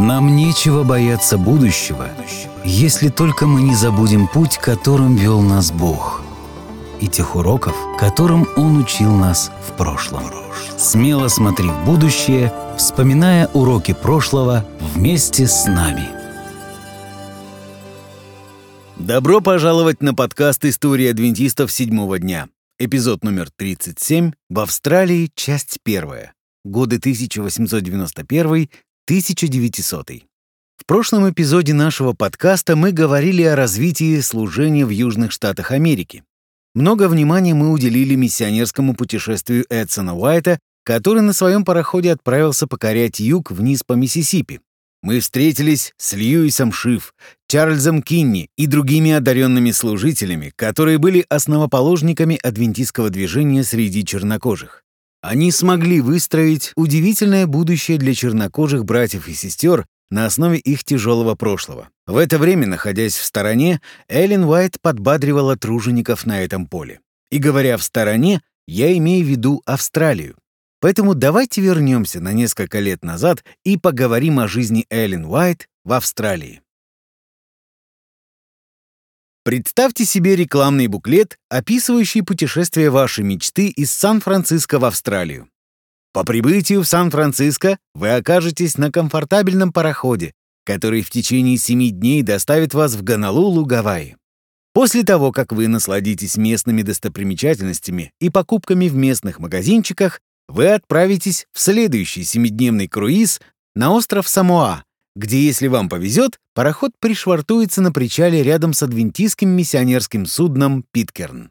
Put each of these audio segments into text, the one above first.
Нам нечего бояться будущего, если только мы не забудем путь, которым вел нас Бог, и тех уроков, которым Он учил нас в прошлом. Смело смотри в будущее, вспоминая уроки прошлого вместе с нами. Добро пожаловать на подкаст «История адвентистов седьмого дня». Эпизод номер 37 в Австралии, часть первая. Годы 1891 1900. В прошлом эпизоде нашего подкаста мы говорили о развитии служения в Южных Штатах Америки. Много внимания мы уделили миссионерскому путешествию Эдсона Уайта, который на своем пароходе отправился покорять юг вниз по Миссисипи. Мы встретились с Льюисом Шиф, Чарльзом Кинни и другими одаренными служителями, которые были основоположниками адвентистского движения среди чернокожих. Они смогли выстроить удивительное будущее для чернокожих братьев и сестер на основе их тяжелого прошлого. В это время, находясь в стороне, Эллен Уайт подбадривала тружеников на этом поле. И говоря «в стороне», я имею в виду Австралию. Поэтому давайте вернемся на несколько лет назад и поговорим о жизни Эллен Уайт в Австралии. Представьте себе рекламный буклет, описывающий путешествие вашей мечты из Сан-Франциско в Австралию. По прибытию в Сан-Франциско вы окажетесь на комфортабельном пароходе, который в течение семи дней доставит вас в Гонолулу, Гавайи. После того, как вы насладитесь местными достопримечательностями и покупками в местных магазинчиках, вы отправитесь в следующий семидневный круиз на остров Самоа, где, если вам повезет, пароход пришвартуется на причале рядом с адвентистским миссионерским судном «Питкерн».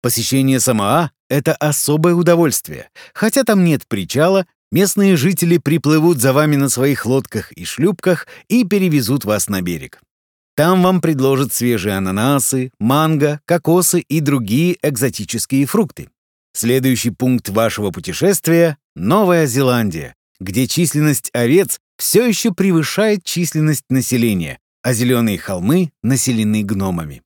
Посещение Самоа — это особое удовольствие. Хотя там нет причала, местные жители приплывут за вами на своих лодках и шлюпках и перевезут вас на берег. Там вам предложат свежие ананасы, манго, кокосы и другие экзотические фрукты. Следующий пункт вашего путешествия — Новая Зеландия, где численность овец все еще превышает численность населения, а зеленые холмы населены гномами.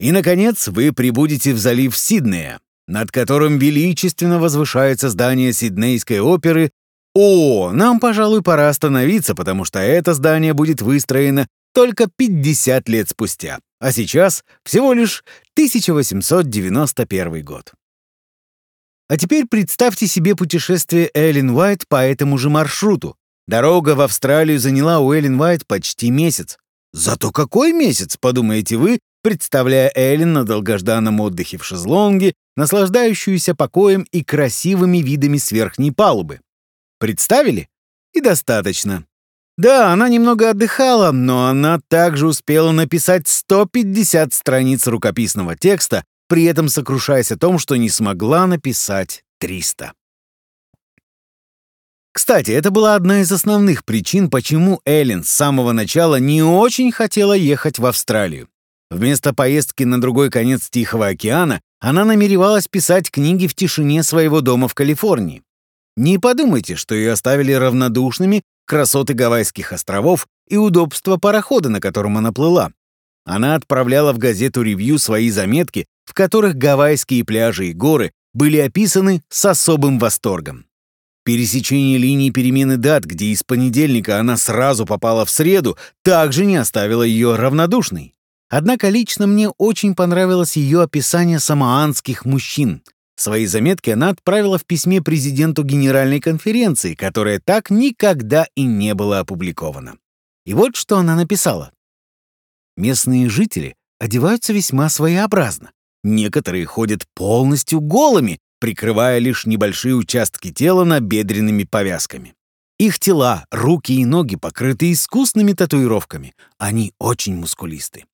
И, наконец, вы прибудете в залив Сиднея, над которым величественно возвышается здание Сиднейской оперы. О, нам, пожалуй, пора остановиться, потому что это здание будет выстроено только 50 лет спустя, а сейчас всего лишь 1891 год. А теперь представьте себе путешествие Эллен Уайт по этому же маршруту, Дорога в Австралию заняла у Эллен Уайт почти месяц. Зато какой месяц, подумаете вы, представляя Эллен на долгожданном отдыхе в шезлонге, наслаждающуюся покоем и красивыми видами с верхней палубы. Представили? И достаточно. Да, она немного отдыхала, но она также успела написать 150 страниц рукописного текста, при этом сокрушаясь о том, что не смогла написать 300. Кстати, это была одна из основных причин, почему Эллен с самого начала не очень хотела ехать в Австралию. Вместо поездки на другой конец Тихого океана она намеревалась писать книги в тишине своего дома в Калифорнии. Не подумайте, что ее оставили равнодушными красоты Гавайских островов и удобства парохода, на котором она плыла. Она отправляла в газету «Ревью» свои заметки, в которых гавайские пляжи и горы были описаны с особым восторгом. Пересечение линии перемены дат, где из понедельника она сразу попала в среду, также не оставило ее равнодушной. Однако лично мне очень понравилось ее описание самоанских мужчин. Свои заметки она отправила в письме президенту Генеральной конференции, которое так никогда и не было опубликовано. И вот что она написала. Местные жители одеваются весьма своеобразно. Некоторые ходят полностью голыми, прикрывая лишь небольшие участки тела набедренными повязками. Их тела, руки и ноги покрыты искусными татуировками. Они очень мускулисты.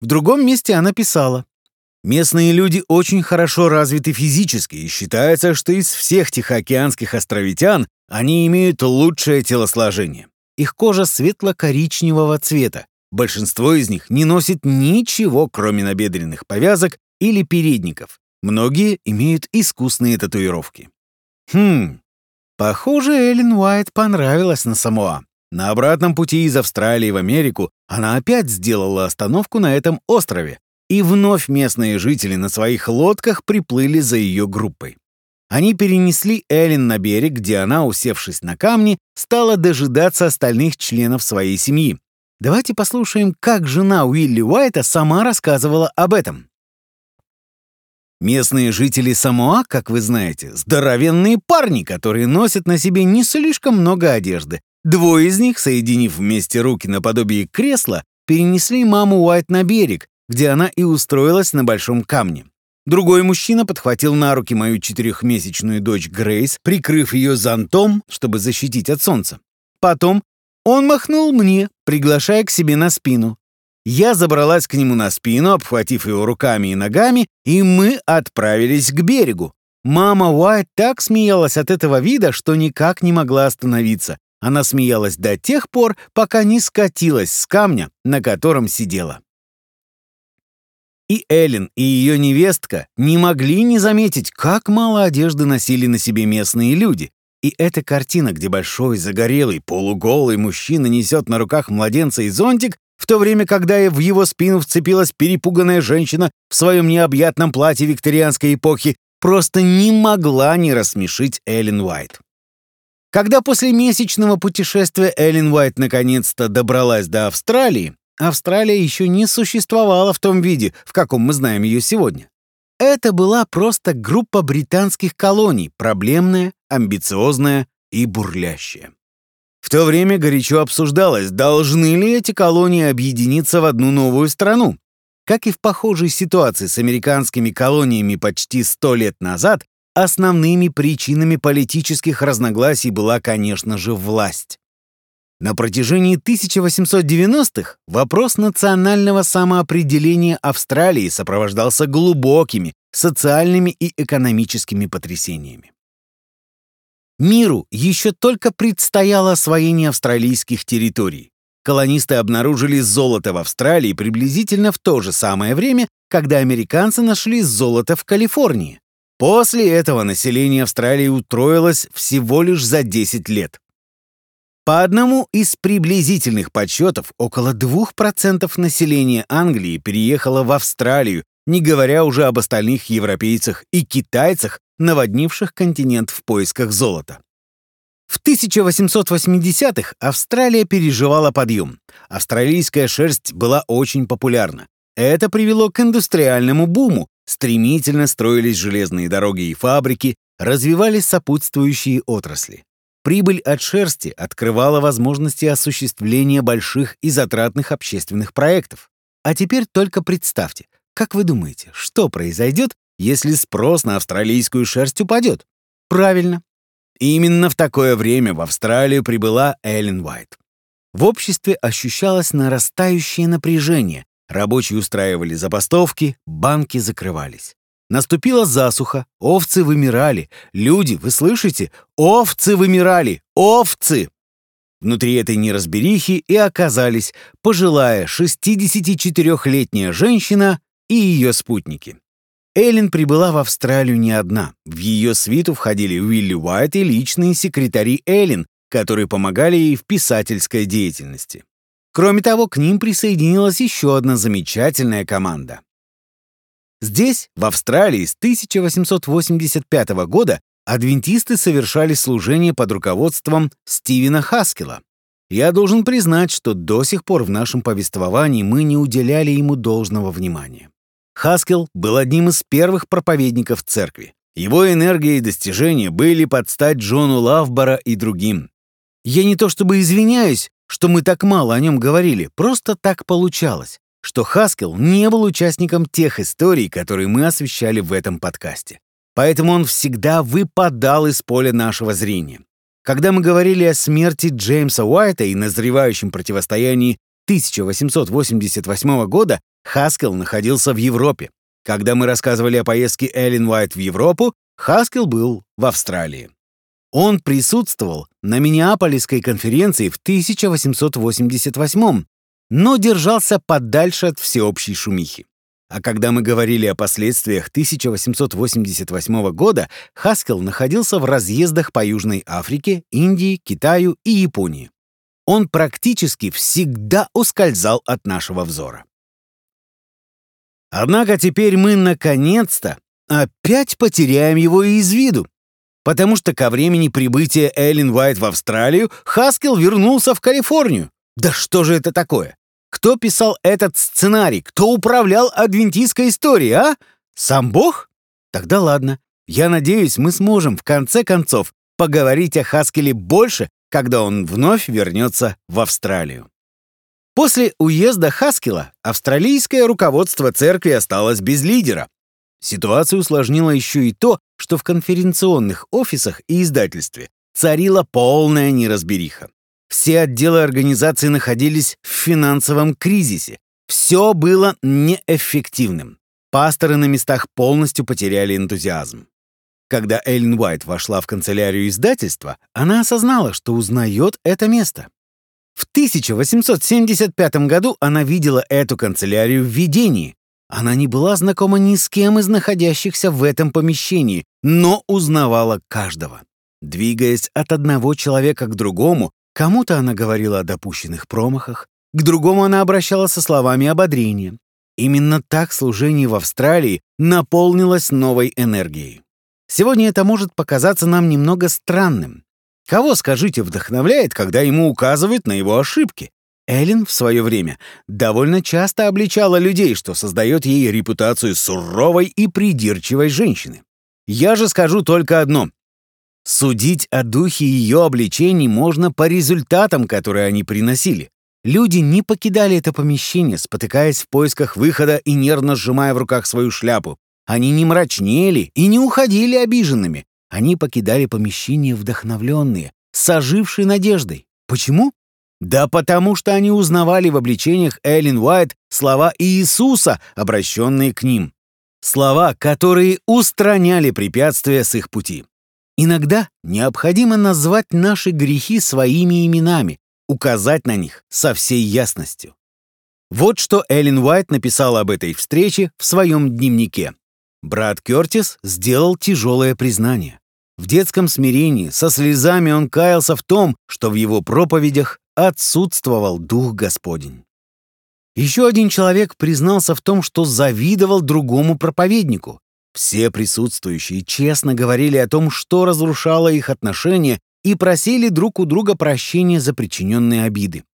В другом месте она писала. Местные люди очень хорошо развиты физически, и считается, что из всех тихоокеанских островитян они имеют лучшее телосложение. Их кожа светло-коричневого цвета. Большинство из них не носит ничего, кроме набедренных повязок или передников. Многие имеют искусные татуировки. Хм, похоже, Эллен Уайт понравилась на Самоа. На обратном пути из Австралии в Америку она опять сделала остановку на этом острове, и вновь местные жители на своих лодках приплыли за ее группой. Они перенесли Эллен на берег, где она, усевшись на камни, стала дожидаться остальных членов своей семьи. Давайте послушаем, как жена Уилли Уайта сама рассказывала об этом. Местные жители Самоа, как вы знаете, здоровенные парни, которые носят на себе не слишком много одежды. Двое из них, соединив вместе руки наподобие кресла, перенесли маму Уайт на берег, где она и устроилась на большом камне. Другой мужчина подхватил на руки мою четырехмесячную дочь Грейс, прикрыв ее зонтом, чтобы защитить от солнца. Потом он махнул мне, приглашая к себе на спину. Я забралась к нему на спину, обхватив его руками и ногами, и мы отправились к берегу. Мама Уайт так смеялась от этого вида, что никак не могла остановиться. Она смеялась до тех пор, пока не скатилась с камня, на котором сидела. И Эллен, и ее невестка не могли не заметить, как мало одежды носили на себе местные люди. И эта картина, где большой, загорелый, полуголый мужчина несет на руках младенца и зонтик, в то время, когда в его спину вцепилась перепуганная женщина в своем необъятном платье викторианской эпохи, просто не могла не рассмешить Эллен Уайт. Когда после месячного путешествия Эллен Уайт наконец-то добралась до Австралии, Австралия еще не существовала в том виде, в каком мы знаем ее сегодня. Это была просто группа британских колоний, проблемная, амбициозная и бурлящая. В то время горячо обсуждалось, должны ли эти колонии объединиться в одну новую страну. Как и в похожей ситуации с американскими колониями почти сто лет назад, основными причинами политических разногласий была, конечно же, власть. На протяжении 1890-х вопрос национального самоопределения Австралии сопровождался глубокими социальными и экономическими потрясениями. Миру еще только предстояло освоение австралийских территорий. Колонисты обнаружили золото в Австралии приблизительно в то же самое время, когда американцы нашли золото в Калифорнии. После этого население Австралии утроилось всего лишь за 10 лет. По одному из приблизительных подсчетов, около 2% населения Англии переехало в Австралию, не говоря уже об остальных европейцах и китайцах, наводнивших континент в поисках золота. В 1880-х Австралия переживала подъем. Австралийская шерсть была очень популярна. Это привело к индустриальному буму. Стремительно строились железные дороги и фабрики, развивались сопутствующие отрасли. Прибыль от шерсти открывала возможности осуществления больших и затратных общественных проектов. А теперь только представьте, как вы думаете, что произойдет, если спрос на австралийскую шерсть упадет? Правильно. Именно в такое время в Австралию прибыла Эллен Уайт. В обществе ощущалось нарастающее напряжение. Рабочие устраивали забастовки, банки закрывались. Наступила засуха, овцы вымирали. Люди, вы слышите? Овцы вымирали! Овцы! Внутри этой неразберихи и оказались пожилая 64-летняя женщина и ее спутники. Эллен прибыла в Австралию не одна. В ее свиту входили Уилли Уайт и личные секретари Эллен, которые помогали ей в писательской деятельности. Кроме того, к ним присоединилась еще одна замечательная команда. Здесь, в Австралии, с 1885 года адвентисты совершали служение под руководством Стивена Хаскела. Я должен признать, что до сих пор в нашем повествовании мы не уделяли ему должного внимания. Хаскел был одним из первых проповедников церкви. Его энергия и достижения были под стать Джону Лавбора и другим. Я не то чтобы извиняюсь, что мы так мало о нем говорили, просто так получалось что Хаскел не был участником тех историй, которые мы освещали в этом подкасте. Поэтому он всегда выпадал из поля нашего зрения. Когда мы говорили о смерти Джеймса Уайта и назревающем противостоянии 1888 года, Хаскел находился в Европе. Когда мы рассказывали о поездке Эллен Уайт в Европу, Хаскел был в Австралии. Он присутствовал на Миннеаполисской конференции в 1888 но держался подальше от всеобщей шумихи. А когда мы говорили о последствиях 1888 года, Хаскел находился в разъездах по Южной Африке, Индии, Китаю и Японии. Он практически всегда ускользал от нашего взора. Однако теперь мы, наконец-то, опять потеряем его из виду. Потому что ко времени прибытия Эллен Уайт в Австралию Хаскел вернулся в Калифорнию. Да что же это такое? Кто писал этот сценарий? Кто управлял адвентистской историей, а? Сам Бог? Тогда ладно. Я надеюсь, мы сможем в конце концов поговорить о Хаскеле больше, когда он вновь вернется в Австралию. После уезда Хаскела австралийское руководство церкви осталось без лидера. Ситуацию усложнило еще и то, что в конференционных офисах и издательстве царила полная неразбериха. Все отделы организации находились в финансовом кризисе. Все было неэффективным. Пасторы на местах полностью потеряли энтузиазм. Когда Эллен Уайт вошла в канцелярию издательства, она осознала, что узнает это место. В 1875 году она видела эту канцелярию в видении. Она не была знакома ни с кем из находящихся в этом помещении, но узнавала каждого. Двигаясь от одного человека к другому, кому-то она говорила о допущенных промахах, к другому она обращалась со словами ободрения. Именно так служение в Австралии наполнилось новой энергией. Сегодня это может показаться нам немного странным. Кого, скажите, вдохновляет, когда ему указывают на его ошибки? Эллен в свое время довольно часто обличала людей, что создает ей репутацию суровой и придирчивой женщины. Я же скажу только одно. Судить о духе ее обличений можно по результатам, которые они приносили. Люди не покидали это помещение, спотыкаясь в поисках выхода и нервно сжимая в руках свою шляпу. Они не мрачнели и не уходили обиженными. Они покидали помещение вдохновленные, с ожившей надеждой. Почему? Да потому что они узнавали в обличениях Эллен Уайт слова Иисуса, обращенные к ним. Слова, которые устраняли препятствия с их пути. Иногда необходимо назвать наши грехи своими именами, указать на них со всей ясностью. Вот что Эллен Уайт написала об этой встрече в своем дневнике. Брат Кертис сделал тяжелое признание. В детском смирении, со слезами он каялся в том, что в его проповедях отсутствовал Дух Господень. Еще один человек признался в том, что завидовал другому проповеднику. Все присутствующие честно говорили о том, что разрушало их отношения, и просили друг у друга прощения за причиненные обиды.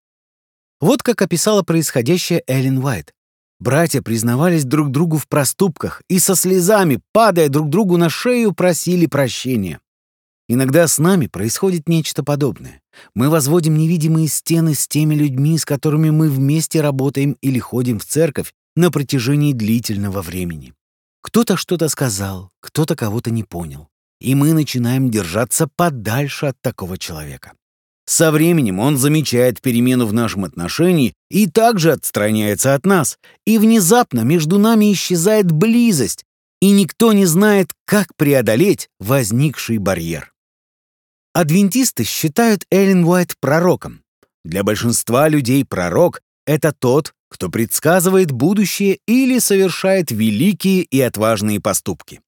Вот как описала происходящее Эллен Уайт. Братья признавались друг другу в проступках и со слезами, падая друг другу на шею, просили прощения. Иногда с нами происходит нечто подобное. Мы возводим невидимые стены с теми людьми, с которыми мы вместе работаем или ходим в церковь на протяжении длительного времени. Кто-то что-то сказал, кто-то кого-то не понял. И мы начинаем держаться подальше от такого человека. Со временем он замечает перемену в нашем отношении и также отстраняется от нас, и внезапно между нами исчезает близость, и никто не знает, как преодолеть возникший барьер. Адвентисты считают Эллен Уайт пророком. Для большинства людей пророк — это тот, кто предсказывает будущее или совершает великие и отважные поступки.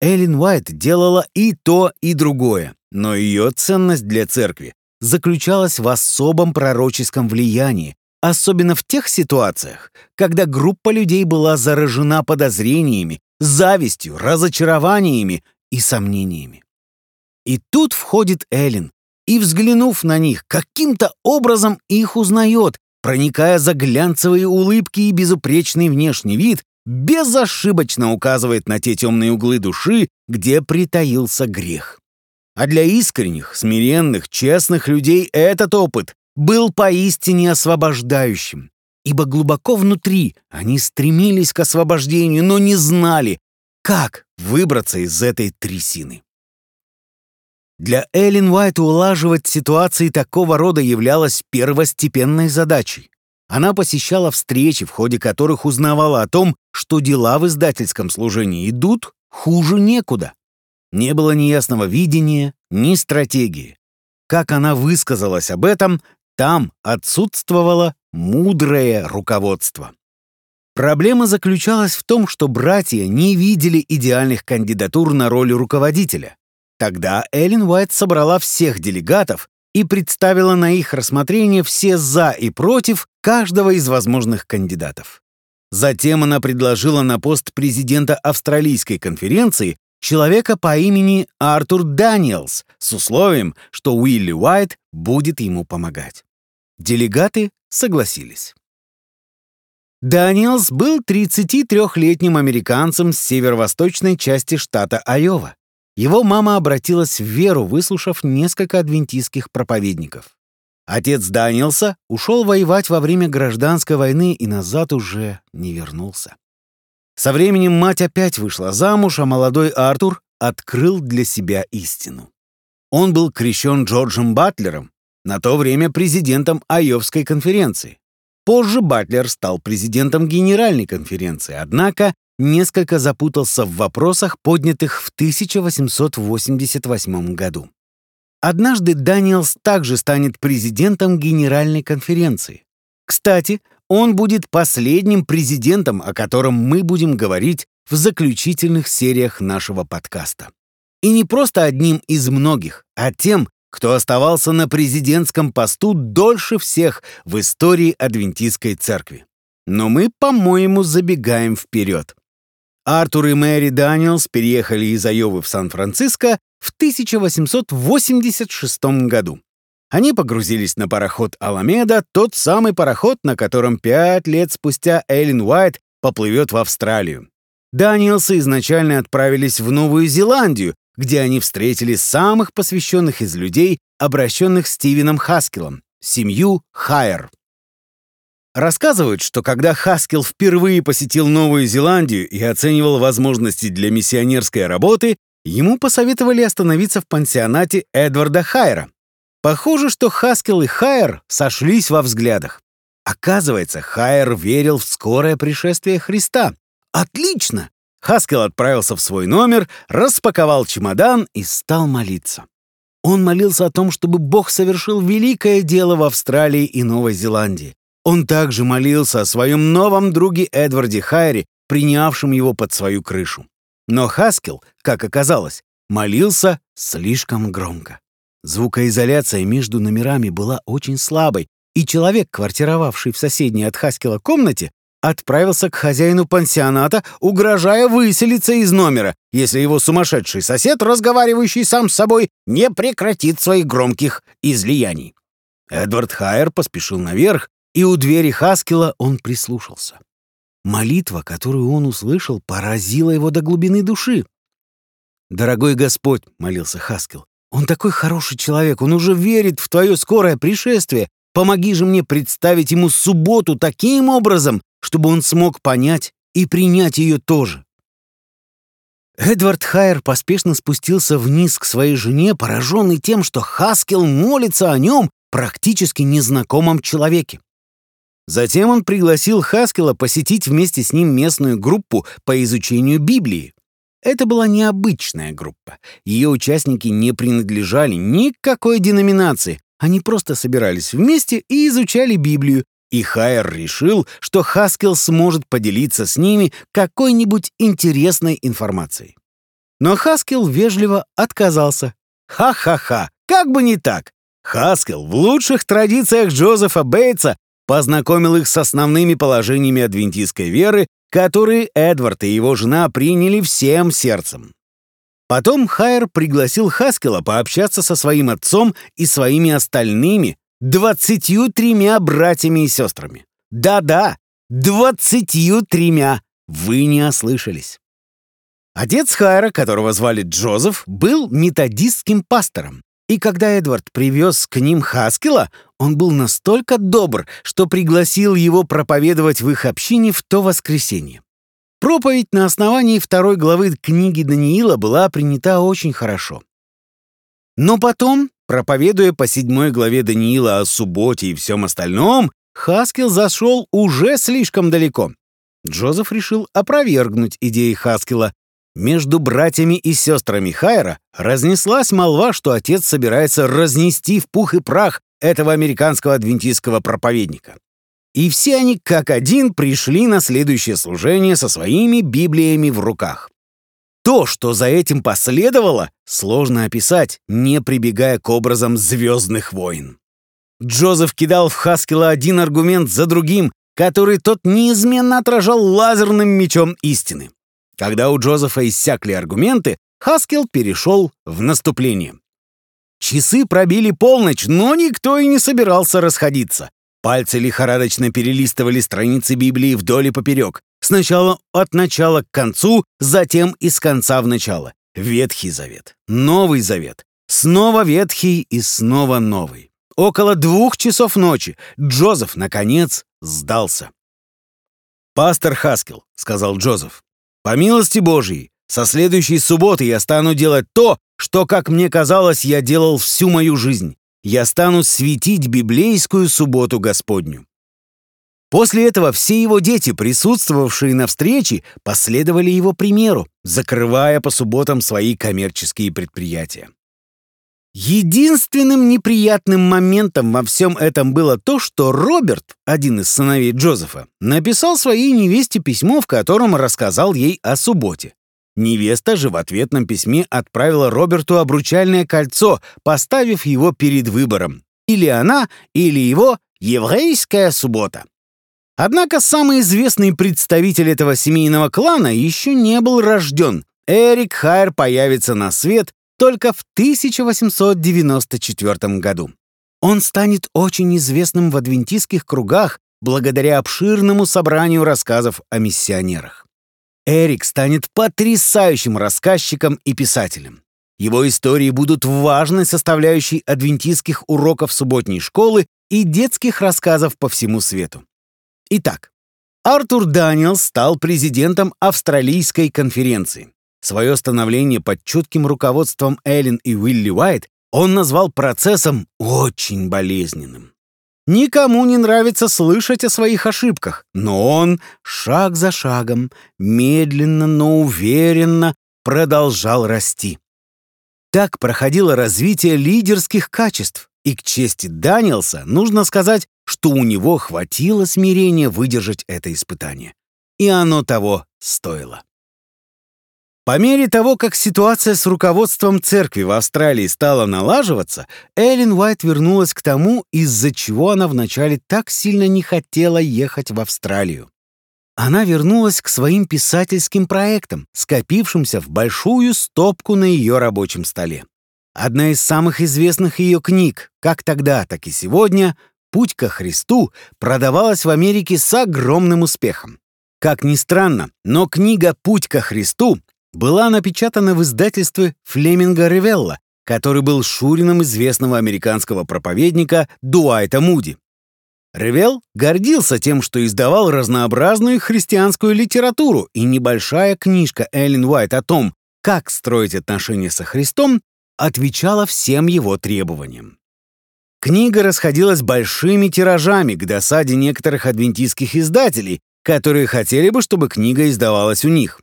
Эллен Уайт делала и то, и другое, но ее ценность для церкви заключалась в особом пророческом влиянии, особенно в тех ситуациях, когда группа людей была заражена подозрениями, завистью, разочарованиями и сомнениями. И тут входит Эллен, и, взглянув на них, каким-то образом их узнает, проникая за глянцевые улыбки и безупречный внешний вид, безошибочно указывает на те темные углы души, где притаился грех. А для искренних, смиренных, честных людей этот опыт был поистине освобождающим, ибо глубоко внутри они стремились к освобождению, но не знали, как выбраться из этой трясины. Для Эллен Уайт улаживать ситуации такого рода являлось первостепенной задачей. Она посещала встречи, в ходе которых узнавала о том, что дела в издательском служении идут хуже некуда. Не было ни ясного видения, ни стратегии. Как она высказалась об этом, там отсутствовало мудрое руководство. Проблема заключалась в том, что братья не видели идеальных кандидатур на роль руководителя. Тогда Эллен Уайт собрала всех делегатов и представила на их рассмотрение все «за» и «против» каждого из возможных кандидатов. Затем она предложила на пост президента Австралийской конференции человека по имени Артур Даниэлс с условием, что Уилли Уайт будет ему помогать. Делегаты согласились. Даниэлс был 33-летним американцем с северо-восточной части штата Айова. Его мама обратилась в веру, выслушав несколько адвентистских проповедников. Отец Даниэлса ушел воевать во время гражданской войны и назад уже не вернулся. Со временем мать опять вышла замуж, а молодой Артур открыл для себя истину. Он был крещен Джорджем Батлером, на то время президентом Айовской конференции. Позже Батлер стал президентом Генеральной конференции, однако несколько запутался в вопросах, поднятых в 1888 году. Однажды Даниэлс также станет президентом Генеральной конференции. Кстати, он будет последним президентом, о котором мы будем говорить в заключительных сериях нашего подкаста. И не просто одним из многих, а тем, кто оставался на президентском посту дольше всех в истории Адвентистской церкви. Но мы, по-моему, забегаем вперед. Артур и Мэри Даниэлс переехали из Айовы в Сан-Франциско в 1886 году. Они погрузились на пароход «Аламеда», тот самый пароход, на котором пять лет спустя Эллен Уайт поплывет в Австралию. Даниэлсы изначально отправились в Новую Зеландию, где они встретили самых посвященных из людей, обращенных Стивеном Хаскелом, семью Хайер. Рассказывают, что когда Хаскел впервые посетил Новую Зеландию и оценивал возможности для миссионерской работы, ему посоветовали остановиться в пансионате Эдварда Хайера. Похоже, что Хаскел и Хайер сошлись во взглядах. Оказывается, Хайер верил в скорое пришествие Христа. Отлично! Хаскел отправился в свой номер, распаковал чемодан и стал молиться. Он молился о том, чтобы Бог совершил великое дело в Австралии и Новой Зеландии. Он также молился о своем новом друге Эдварде Хайре, принявшем его под свою крышу. Но Хаскел, как оказалось, молился слишком громко. Звукоизоляция между номерами была очень слабой, и человек, квартировавший в соседней от Хаскела комнате, отправился к хозяину пансионата, угрожая выселиться из номера, если его сумасшедший сосед, разговаривающий сам с собой, не прекратит своих громких излияний. Эдвард Хайер поспешил наверх, и у двери Хаскела он прислушался. Молитва, которую он услышал, поразила его до глубины души. «Дорогой Господь», — молился Хаскел, — «он такой хороший человек, он уже верит в твое скорое пришествие. Помоги же мне представить ему субботу таким образом, чтобы он смог понять и принять ее тоже». Эдвард Хайер поспешно спустился вниз к своей жене, пораженный тем, что Хаскел молится о нем практически незнакомом человеке. Затем он пригласил Хаскела посетить вместе с ним местную группу по изучению Библии. Это была необычная группа. Ее участники не принадлежали ни к какой деноминации. Они просто собирались вместе и изучали Библию, и Хайер решил, что Хаскел сможет поделиться с ними какой-нибудь интересной информацией. Но Хаскел вежливо отказался. Ха-ха-ха, как бы не так. Хаскел в лучших традициях Джозефа Бейтса познакомил их с основными положениями адвентистской веры, которые Эдвард и его жена приняли всем сердцем. Потом Хайер пригласил Хаскела пообщаться со своим отцом и своими остальными двадцатью тремя братьями и сестрами. Да-да, двадцатью тремя. Вы не ослышались. Отец Хайра, которого звали Джозеф, был методистским пастором. И когда Эдвард привез к ним Хаскила, он был настолько добр, что пригласил его проповедовать в их общине в то воскресенье. Проповедь на основании второй главы книги Даниила была принята очень хорошо. Но потом, проповедуя по седьмой главе Даниила о субботе и всем остальном, Хаскил зашел уже слишком далеко. Джозеф решил опровергнуть идеи Хаскила. Между братьями и сестрами Хайра разнеслась молва, что отец собирается разнести в пух и прах этого американского адвентистского проповедника. И все они как один пришли на следующее служение со своими Библиями в руках. То, что за этим последовало, сложно описать, не прибегая к образам «Звездных войн». Джозеф кидал в Хаскела один аргумент за другим, который тот неизменно отражал лазерным мечом истины. Когда у Джозефа иссякли аргументы, Хаскел перешел в наступление. Часы пробили полночь, но никто и не собирался расходиться. Пальцы лихорадочно перелистывали страницы Библии вдоль и поперек. Сначала от начала к концу, затем из конца в начало. Ветхий Завет, Новый Завет, снова Ветхий и снова Новый. Около двух часов ночи Джозеф, наконец, сдался. «Пастор Хаскел», — сказал Джозеф, — «по милости Божьей, со следующей субботы я стану делать то, что, как мне казалось, я делал всю мою жизнь. Я стану светить библейскую субботу Господню». После этого все его дети, присутствовавшие на встрече, последовали его примеру, закрывая по субботам свои коммерческие предприятия. Единственным неприятным моментом во всем этом было то, что Роберт, один из сыновей Джозефа, написал своей невесте письмо, в котором рассказал ей о субботе. Невеста же в ответном письме отправила Роберту обручальное кольцо, поставив его перед выбором. Или она, или его еврейская суббота. Однако самый известный представитель этого семейного клана еще не был рожден. Эрик Хайер появится на свет только в 1894 году. Он станет очень известным в адвентистских кругах благодаря обширному собранию рассказов о миссионерах. Эрик станет потрясающим рассказчиком и писателем. Его истории будут важной составляющей адвентистских уроков субботней школы и детских рассказов по всему свету. Итак, Артур Даниэлс стал президентом Австралийской конференции. Свое становление под чутким руководством Эллен и Уилли Уайт он назвал процессом очень болезненным. Никому не нравится слышать о своих ошибках, но он шаг за шагом, медленно, но уверенно продолжал расти. Так проходило развитие лидерских качеств, и к чести Даниэлса нужно сказать, что у него хватило смирения выдержать это испытание. И оно того стоило. По мере того, как ситуация с руководством церкви в Австралии стала налаживаться, Эллен Уайт вернулась к тому, из-за чего она вначале так сильно не хотела ехать в Австралию. Она вернулась к своим писательским проектам, скопившимся в большую стопку на ее рабочем столе. Одна из самых известных ее книг, как тогда, так и сегодня, «Путь ко Христу», продавалась в Америке с огромным успехом. Как ни странно, но книга «Путь ко Христу» была напечатана в издательстве Флеминга Ревелла, который был шурином известного американского проповедника Дуайта Муди. Ревел гордился тем, что издавал разнообразную христианскую литературу, и небольшая книжка Эллен Уайт о том, как строить отношения со Христом, отвечала всем его требованиям. Книга расходилась большими тиражами к досаде некоторых адвентистских издателей, которые хотели бы, чтобы книга издавалась у них.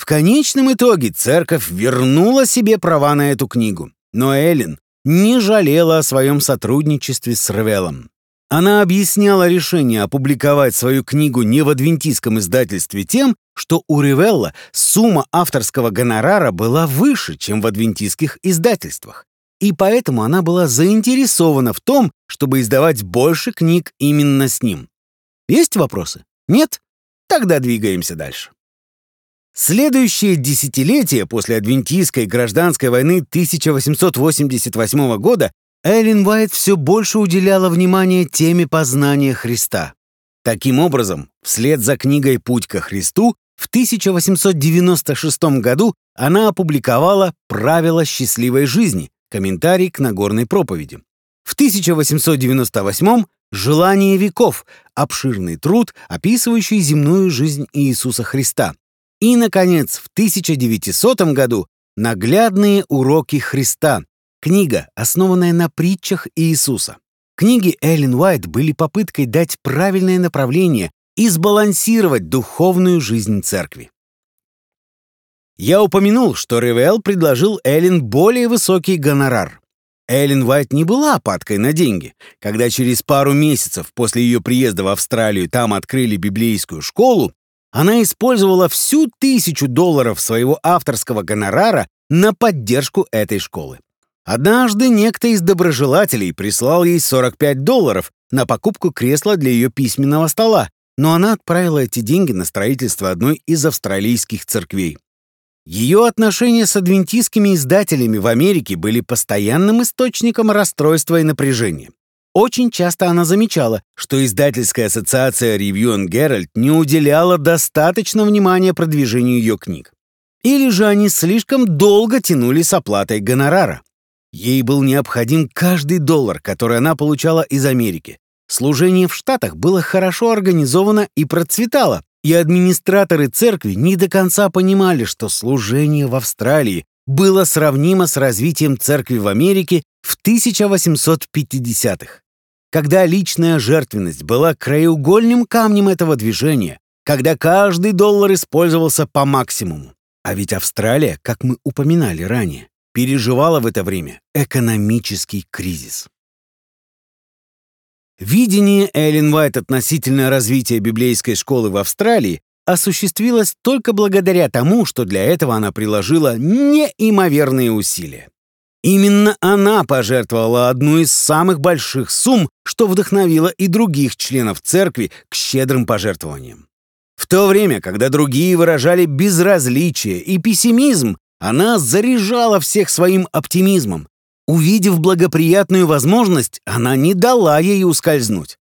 В конечном итоге церковь вернула себе права на эту книгу, но Эллен не жалела о своем сотрудничестве с Ревелом. Она объясняла решение опубликовать свою книгу не в адвентистском издательстве тем, что у Ревелла сумма авторского гонорара была выше, чем в адвентистских издательствах. И поэтому она была заинтересована в том, чтобы издавать больше книг именно с ним. Есть вопросы? Нет? Тогда двигаемся дальше. Следующее десятилетие после Адвентийской гражданской войны 1888 года Эллен Уайт все больше уделяла внимание теме познания Христа. Таким образом, вслед за книгой «Путь ко Христу» в 1896 году она опубликовала «Правила счастливой жизни», комментарий к Нагорной проповеди. В 1898 «Желание веков», обширный труд, описывающий земную жизнь Иисуса Христа. И, наконец, в 1900 году «Наглядные уроки Христа» — книга, основанная на притчах Иисуса. Книги Эллен Уайт были попыткой дать правильное направление и сбалансировать духовную жизнь церкви. Я упомянул, что Ревел предложил Эллен более высокий гонорар. Эллен Уайт не была опадкой на деньги. Когда через пару месяцев после ее приезда в Австралию там открыли библейскую школу, она использовала всю тысячу долларов своего авторского гонорара на поддержку этой школы. Однажды некто из доброжелателей прислал ей 45 долларов на покупку кресла для ее письменного стола, но она отправила эти деньги на строительство одной из австралийских церквей. Ее отношения с адвентистскими издателями в Америке были постоянным источником расстройства и напряжения. Очень часто она замечала, что издательская ассоциация Review and Herald не уделяла достаточно внимания продвижению ее книг. Или же они слишком долго тянули с оплатой гонорара. Ей был необходим каждый доллар, который она получала из Америки. Служение в Штатах было хорошо организовано и процветало, и администраторы церкви не до конца понимали, что служение в Австралии было сравнимо с развитием церкви в Америке в 1850-х. Когда личная жертвенность была краеугольным камнем этого движения, когда каждый доллар использовался по максимуму. А ведь Австралия, как мы упоминали ранее, переживала в это время экономический кризис. Видение Эллен Уайт относительно развития библейской школы в Австралии осуществилось только благодаря тому, что для этого она приложила неимоверные усилия. Именно она пожертвовала одну из самых больших сумм, что вдохновило и других членов церкви к щедрым пожертвованиям. В то время, когда другие выражали безразличие и пессимизм, она заряжала всех своим оптимизмом, Увидев благоприятную возможность, она не дала ей ускользнуть.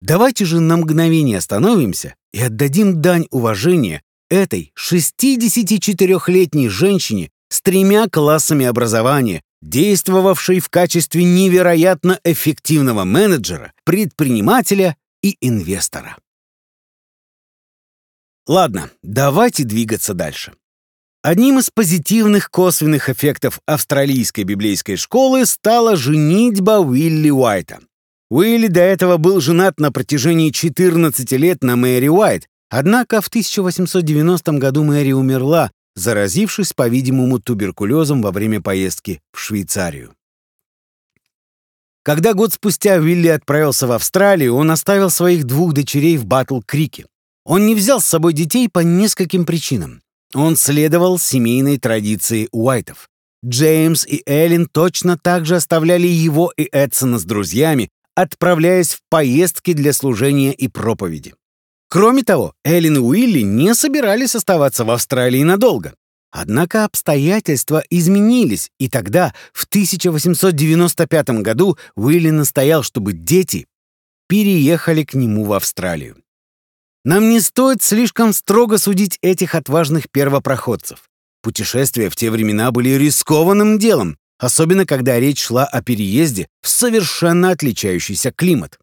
Давайте же на мгновение остановимся и отдадим дань уважения этой 64-летней женщине с тремя классами образования, действовавшей в качестве невероятно эффективного менеджера, предпринимателя и инвестора. Ладно, давайте двигаться дальше. Одним из позитивных косвенных эффектов австралийской библейской школы стала женитьба Уилли Уайта. Уилли до этого был женат на протяжении 14 лет на Мэри Уайт, однако в 1890 году Мэри умерла, заразившись, по-видимому, туберкулезом во время поездки в Швейцарию. Когда год спустя Уилли отправился в Австралию, он оставил своих двух дочерей в Батл-Крике. Он не взял с собой детей по нескольким причинам. Он следовал семейной традиции Уайтов. Джеймс и Эллен точно так же оставляли его и Эдсона с друзьями, отправляясь в поездки для служения и проповеди. Кроме того, Эллен и Уилли не собирались оставаться в Австралии надолго. Однако обстоятельства изменились, и тогда, в 1895 году, Уилли настоял, чтобы дети переехали к нему в Австралию. Нам не стоит слишком строго судить этих отважных первопроходцев. Путешествия в те времена были рискованным делом, особенно когда речь шла о переезде в совершенно отличающийся климат.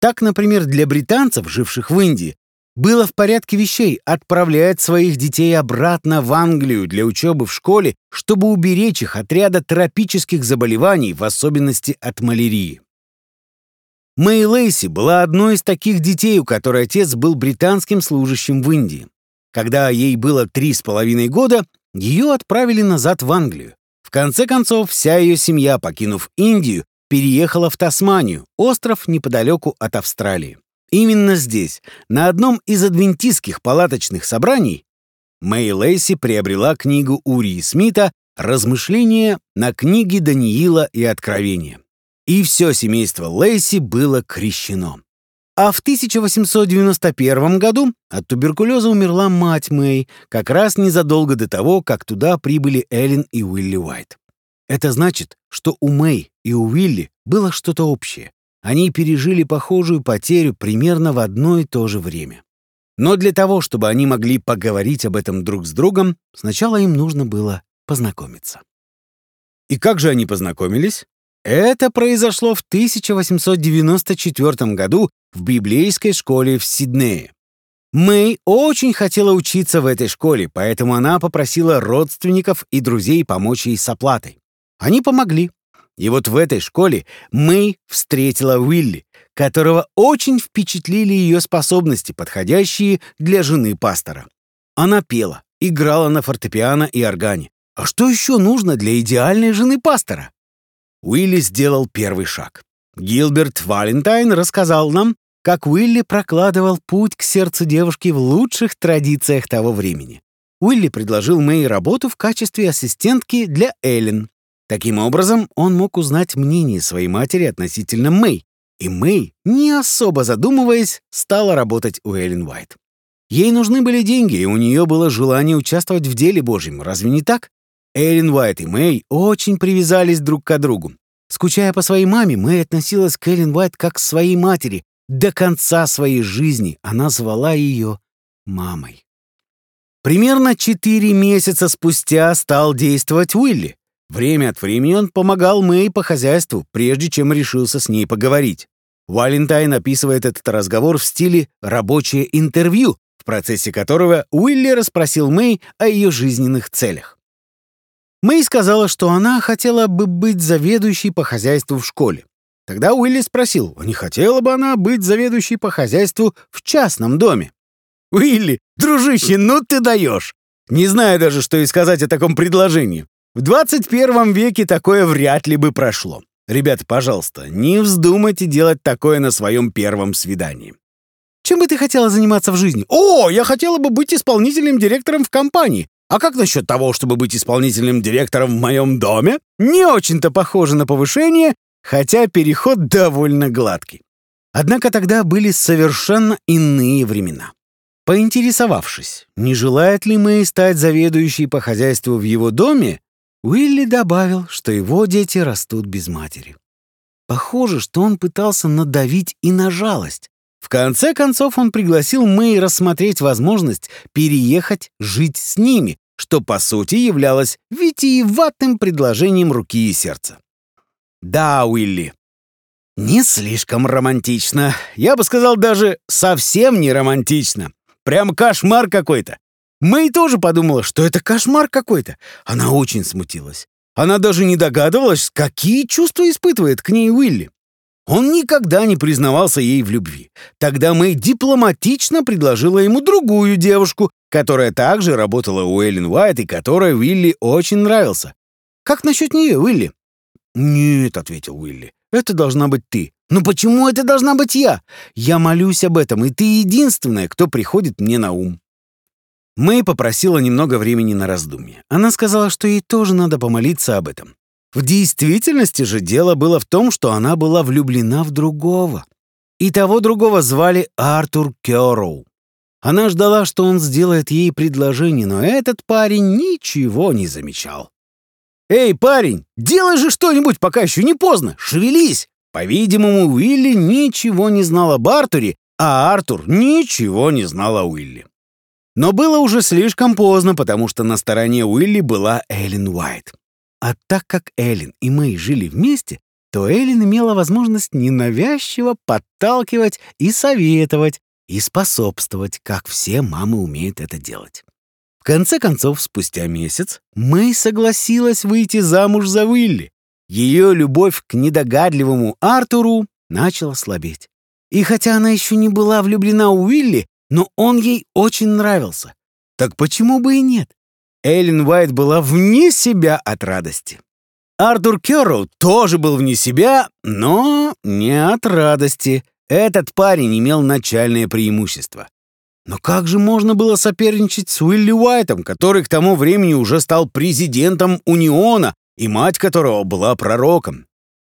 Так, например, для британцев, живших в Индии, было в порядке вещей отправлять своих детей обратно в Англию для учебы в школе, чтобы уберечь их от ряда тропических заболеваний, в особенности от малярии. Мэй Лейси была одной из таких детей, у которой отец был британским служащим в Индии. Когда ей было три с половиной года, ее отправили назад в Англию. В конце концов, вся ее семья, покинув Индию, переехала в Тасманию, остров неподалеку от Австралии. Именно здесь, на одном из адвентистских палаточных собраний, Мэй Лейси приобрела книгу Урии Смита «Размышления на книге Даниила и Откровения» и все семейство Лейси было крещено. А в 1891 году от туберкулеза умерла мать Мэй, как раз незадолго до того, как туда прибыли Эллен и Уилли Уайт. Это значит, что у Мэй и у Уилли было что-то общее. Они пережили похожую потерю примерно в одно и то же время. Но для того, чтобы они могли поговорить об этом друг с другом, сначала им нужно было познакомиться. И как же они познакомились? Это произошло в 1894 году в библейской школе в Сиднее. Мэй очень хотела учиться в этой школе, поэтому она попросила родственников и друзей помочь ей с оплатой. Они помогли. И вот в этой школе Мэй встретила Уилли, которого очень впечатлили ее способности, подходящие для жены пастора. Она пела, играла на фортепиано и органе. А что еще нужно для идеальной жены пастора? Уилли сделал первый шаг. Гилберт Валентайн рассказал нам, как Уилли прокладывал путь к сердцу девушки в лучших традициях того времени. Уилли предложил Мэй работу в качестве ассистентки для Эллен. Таким образом, он мог узнать мнение своей матери относительно Мэй, и Мэй, не особо задумываясь, стала работать у Эллен Уайт. Ей нужны были деньги, и у нее было желание участвовать в деле Божьем, разве не так? Эйлин Уайт и Мэй очень привязались друг к другу. Скучая по своей маме, Мэй относилась к Эйлин Уайт как к своей матери. До конца своей жизни она звала ее мамой. Примерно четыре месяца спустя стал действовать Уилли. Время от времени он помогал Мэй по хозяйству, прежде чем решился с ней поговорить. Валентайн описывает этот разговор в стиле «рабочее интервью», в процессе которого Уилли расспросил Мэй о ее жизненных целях. Мэй сказала, что она хотела бы быть заведующей по хозяйству в школе. Тогда Уилли спросил, не хотела бы она быть заведующей по хозяйству в частном доме. «Уилли, дружище, ну ты даешь!» Не знаю даже, что и сказать о таком предложении. В 21 веке такое вряд ли бы прошло. Ребята, пожалуйста, не вздумайте делать такое на своем первом свидании. Чем бы ты хотела заниматься в жизни? О, я хотела бы быть исполнительным директором в компании. А как насчет того, чтобы быть исполнительным директором в моем доме? Не очень-то похоже на повышение, хотя переход довольно гладкий. Однако тогда были совершенно иные времена. Поинтересовавшись, не желает ли Мэй стать заведующей по хозяйству в его доме, Уилли добавил, что его дети растут без матери. Похоже, что он пытался надавить и на жалость. В конце концов он пригласил Мэй рассмотреть возможность переехать жить с ними, что по сути являлось витиеватым предложением руки и сердца. Да, Уилли, не слишком романтично. Я бы сказал, даже совсем не романтично. Прям кошмар какой-то. Мэй тоже подумала, что это кошмар какой-то. Она очень смутилась. Она даже не догадывалась, какие чувства испытывает к ней Уилли. Он никогда не признавался ей в любви. Тогда Мэй дипломатично предложила ему другую девушку, которая также работала у Эллен Уайт и которой Уилли очень нравился. «Как насчет нее, Уилли?» «Нет», — ответил Уилли, — «это должна быть ты». «Но почему это должна быть я? Я молюсь об этом, и ты единственная, кто приходит мне на ум». Мэй попросила немного времени на раздумье. Она сказала, что ей тоже надо помолиться об этом. В действительности же дело было в том, что она была влюблена в другого. И того другого звали Артур Кёроу. Она ждала, что он сделает ей предложение, но этот парень ничего не замечал. «Эй, парень, делай же что-нибудь, пока еще не поздно! Шевелись!» По-видимому, Уилли ничего не знал об Артуре, а Артур ничего не знал о Уилли. Но было уже слишком поздно, потому что на стороне Уилли была Эллен Уайт. А так как Эллен и Мэй жили вместе, то Эллен имела возможность ненавязчиво подталкивать и советовать, и способствовать, как все мамы умеют это делать. В конце концов, спустя месяц, Мэй согласилась выйти замуж за Уилли. Ее любовь к недогадливому Артуру начала слабеть. И хотя она еще не была влюблена в Уилли, но он ей очень нравился. Так почему бы и нет? Эллен Уайт была вне себя от радости. Артур Кёрроу тоже был вне себя, но не от радости. Этот парень имел начальное преимущество. Но как же можно было соперничать с Уилли Уайтом, который к тому времени уже стал президентом Униона, и мать которого была пророком?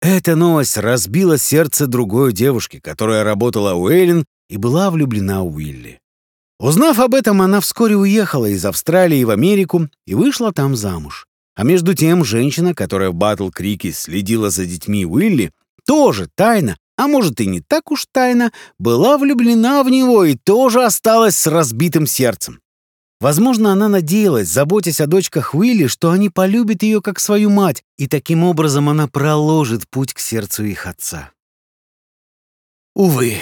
Эта новость разбила сердце другой девушки, которая работала у Эллен и была влюблена в Уилли. Узнав об этом, она вскоре уехала из Австралии в Америку и вышла там замуж. А между тем, женщина, которая в Батл-Крике следила за детьми Уилли, тоже тайно, а может и не так уж тайно, была влюблена в него и тоже осталась с разбитым сердцем. Возможно, она надеялась, заботясь о дочках Уилли, что они полюбят ее как свою мать, и таким образом она проложит путь к сердцу их отца. Увы,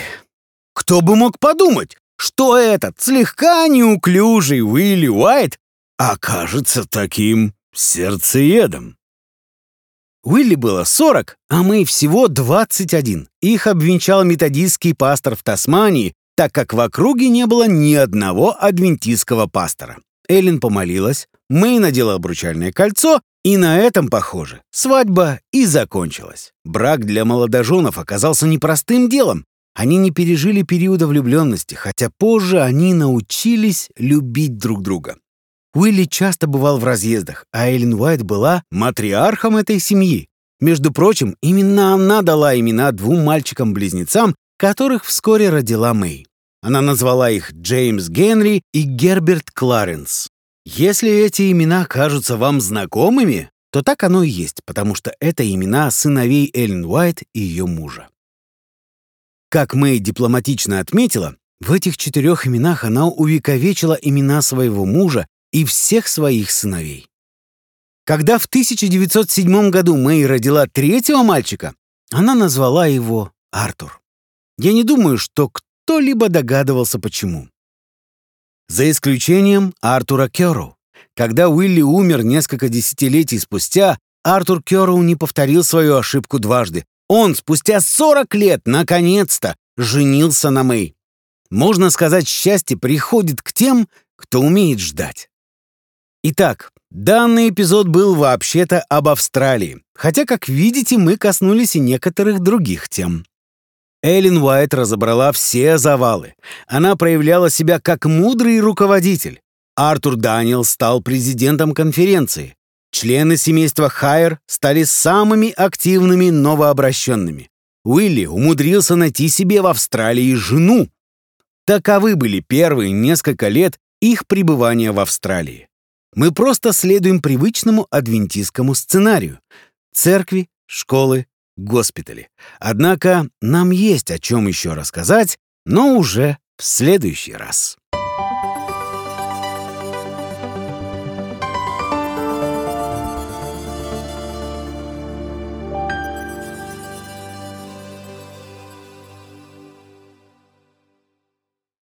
кто бы мог подумать, что этот слегка неуклюжий Уилли Уайт окажется таким сердцеедом? Уилли было 40, а мы всего 21. Их обвенчал методистский пастор в Тасмании, так как в округе не было ни одного адвентистского пастора. Эллен помолилась, Мэй надела обручальное кольцо, и на этом, похоже, свадьба и закончилась. Брак для молодоженов оказался непростым делом. Они не пережили периода влюбленности, хотя позже они научились любить друг друга. Уилли часто бывал в разъездах, а Эллен Уайт была матриархом этой семьи. Между прочим, именно она дала имена двум мальчикам-близнецам, которых вскоре родила Мэй. Она назвала их Джеймс Генри и Герберт Кларенс. Если эти имена кажутся вам знакомыми, то так оно и есть, потому что это имена сыновей Эллен Уайт и ее мужа. Как Мэй дипломатично отметила, в этих четырех именах она увековечила имена своего мужа и всех своих сыновей. Когда в 1907 году Мэй родила третьего мальчика, она назвала его Артур. Я не думаю, что кто-либо догадывался, почему. За исключением Артура Кёрроу. Когда Уилли умер несколько десятилетий спустя, Артур Кёрроу не повторил свою ошибку дважды. Он спустя 40 лет, наконец-то, женился на Мэй. Можно сказать, счастье приходит к тем, кто умеет ждать. Итак, данный эпизод был вообще-то об Австралии, хотя, как видите, мы коснулись и некоторых других тем. Эллен Уайт разобрала все завалы. Она проявляла себя как мудрый руководитель. Артур Даниэл стал президентом конференции. Члены семейства Хайер стали самыми активными новообращенными. Уилли умудрился найти себе в Австралии жену. Таковы были первые несколько лет их пребывания в Австралии. Мы просто следуем привычному адвентистскому сценарию. Церкви, школы, госпитали. Однако нам есть о чем еще рассказать, но уже в следующий раз.